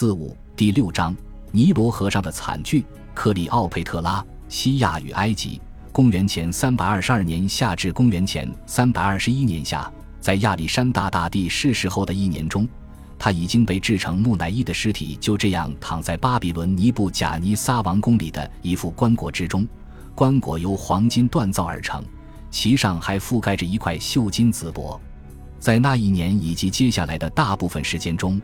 四五第六章尼罗河上的惨剧。克里奥佩特拉，西亚与埃及。公元前三百二十二年夏至公元前三百二十一年夏，在亚历山大大帝逝世后的一年中，他已经被制成木乃伊的尸体就这样躺在巴比伦尼布贾尼撒王宫里的一副棺椁之中。棺椁由黄金锻造而成，其上还覆盖着一块绣金紫帛。在那一年以及接下来的大部分时间中，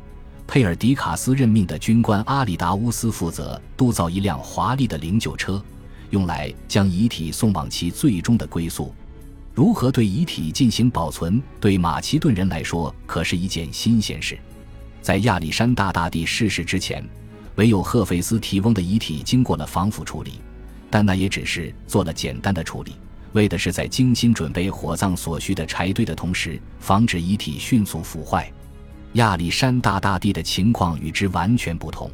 佩尔迪卡斯任命的军官阿里达乌斯负责督造一辆华丽的灵柩车，用来将遗体送往其最终的归宿。如何对遗体进行保存，对马其顿人来说可是一件新鲜事。在亚历山大大帝逝世之前，唯有赫菲斯提翁的遗体经过了防腐处理，但那也只是做了简单的处理。为的是在精心准备火葬所需的柴堆的同时，防止遗体迅速腐坏。亚历山大大帝的情况与之完全不同。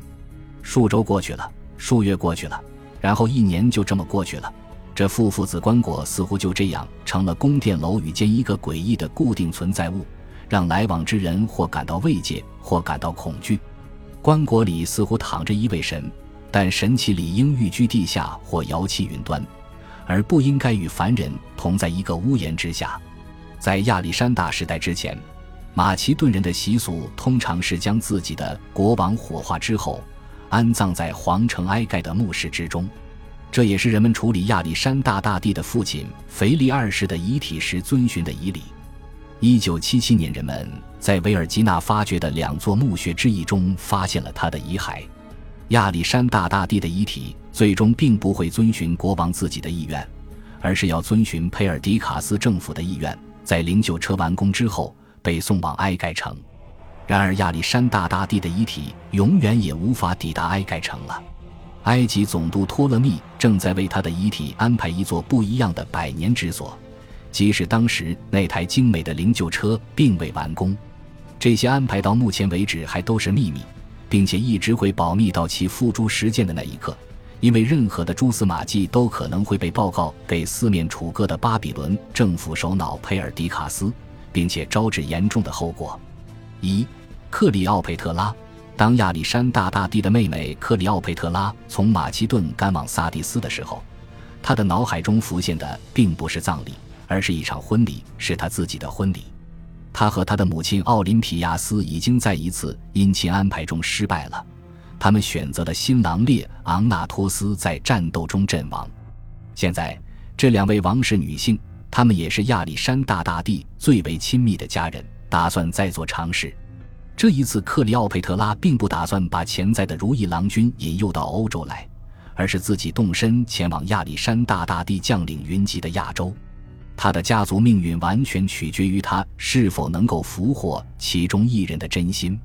数周过去了，数月过去了，然后一年就这么过去了。这父父子棺椁似乎就这样成了宫殿楼宇间一个诡异的固定存在物，让来往之人或感到慰藉，或感到恐惧。棺椁里似乎躺着一位神，但神器理应寓居地下或摇栖云端。而不应该与凡人同在一个屋檐之下。在亚历山大时代之前，马其顿人的习俗通常是将自己的国王火化之后，安葬在皇城埃盖的墓室之中。这也是人们处理亚历山大大帝的父亲腓力二世的遗体时遵循的仪礼。一九七七年，人们在维尔吉纳发掘的两座墓穴之一中发现了他的遗骸。亚历山大大帝的遗体最终并不会遵循国王自己的意愿，而是要遵循佩尔迪卡斯政府的意愿，在灵柩车完工之后被送往埃盖城。然而，亚历山大大帝的遗体永远也无法抵达埃盖城了。埃及总督托勒密正在为他的遗体安排一座不一样的百年之所，即使当时那台精美的灵柩车并未完工。这些安排到目前为止还都是秘密。并且一直会保密到其付诸实践的那一刻，因为任何的蛛丝马迹都可能会被报告给四面楚歌的巴比伦政府首脑佩尔迪卡斯，并且招致严重的后果。一，克里奥佩特拉。当亚历山大大帝的妹妹克里奥佩特拉从马其顿赶往萨迪斯的时候，她的脑海中浮现的并不是葬礼，而是一场婚礼，是他自己的婚礼。他和他的母亲奥林匹亚斯已经在一次姻亲安排中失败了，他们选择了新郎列昂纳托斯在战斗中阵亡。现在，这两位王室女性，他们也是亚历山大大帝最为亲密的家人，打算再做尝试。这一次，克里奥佩特拉并不打算把潜在的如意郎君引诱到欧洲来，而是自己动身前往亚历山大大帝将领云集的亚洲。他的家族命运完全取决于他是否能够俘获其中一人的真心，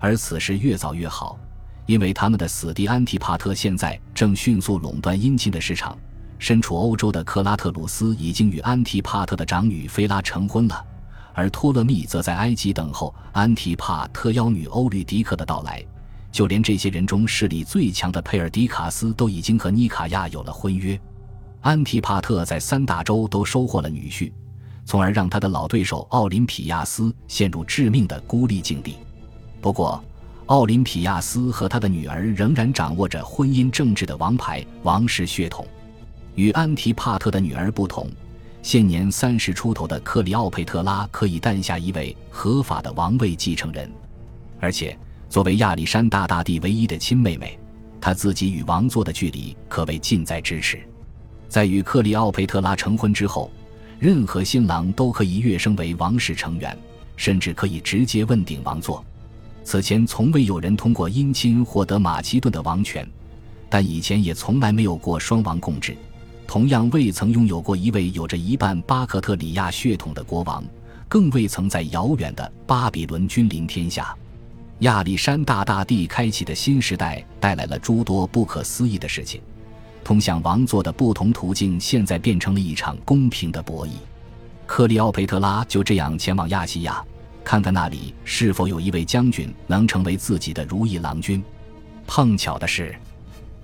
而此事越早越好，因为他们的死敌安提帕特现在正迅速垄断阴茎的市场。身处欧洲的克拉特鲁斯已经与安提帕特的长女菲拉成婚了，而托勒密则在埃及等候安提帕特妖女欧律狄克的到来。就连这些人中势力最强的佩尔迪卡斯都已经和尼卡亚有了婚约。安提帕特在三大洲都收获了女婿，从而让他的老对手奥林匹亚斯陷入致命的孤立境地。不过，奥林匹亚斯和他的女儿仍然掌握着婚姻政治的王牌王室血统。与安提帕特的女儿不同，现年三十出头的克里奥佩特拉可以诞下一位合法的王位继承人，而且作为亚历山大大帝唯一的亲妹妹，她自己与王座的距离可谓近在咫尺。在与克里奥佩特拉成婚之后，任何新郎都可以跃升为王室成员，甚至可以直接问鼎王座。此前从未有人通过姻亲获得马其顿的王权，但以前也从来没有过双王共治，同样未曾拥有过一位有着一半巴克特里亚血统的国王，更未曾在遥远的巴比伦君临天下。亚历山大大帝开启的新时代带来了诸多不可思议的事情。通向王座的不同途径，现在变成了一场公平的博弈。克里奥佩特拉就这样前往亚细亚，看看那里是否有一位将军能成为自己的如意郎君。碰巧的是，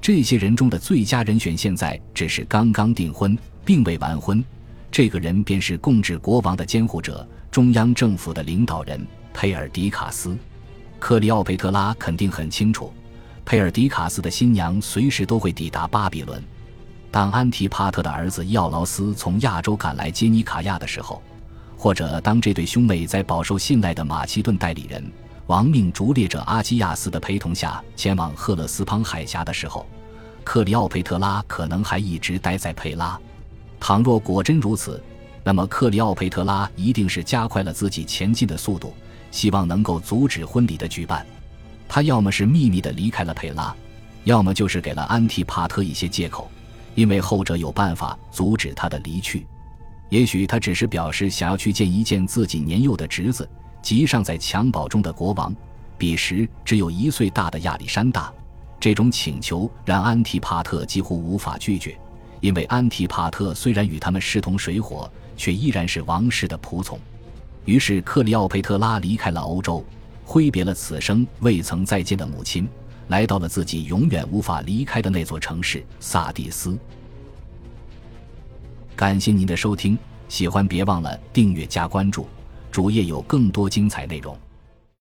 这些人中的最佳人选现在只是刚刚订婚，并未完婚。这个人便是共治国王的监护者，中央政府的领导人佩尔迪卡斯。克里奥佩特拉肯定很清楚，佩尔迪卡斯的新娘随时都会抵达巴比伦。当安提帕特的儿子奥劳斯从亚洲赶来接尼卡亚的时候，或者当这对兄妹在饱受信赖的马其顿代理人、亡命逐猎者阿基亚斯的陪同下前往赫勒斯滂海峡的时候，克里奥佩特拉可能还一直待在佩拉。倘若果真如此，那么克里奥佩特拉一定是加快了自己前进的速度，希望能够阻止婚礼的举办。他要么是秘密的离开了佩拉，要么就是给了安提帕特一些借口。因为后者有办法阻止他的离去，也许他只是表示想要去见一见自己年幼的侄子即尚在襁褓中的国王，彼时只有一岁大的亚历山大。这种请求让安提帕特几乎无法拒绝，因为安提帕特虽然与他们势同水火，却依然是王室的仆从。于是克里奥佩特拉离开了欧洲，挥别了此生未曾再见的母亲。来到了自己永远无法离开的那座城市萨蒂斯。感谢您的收听，喜欢别忘了订阅加关注，主页有更多精彩内容。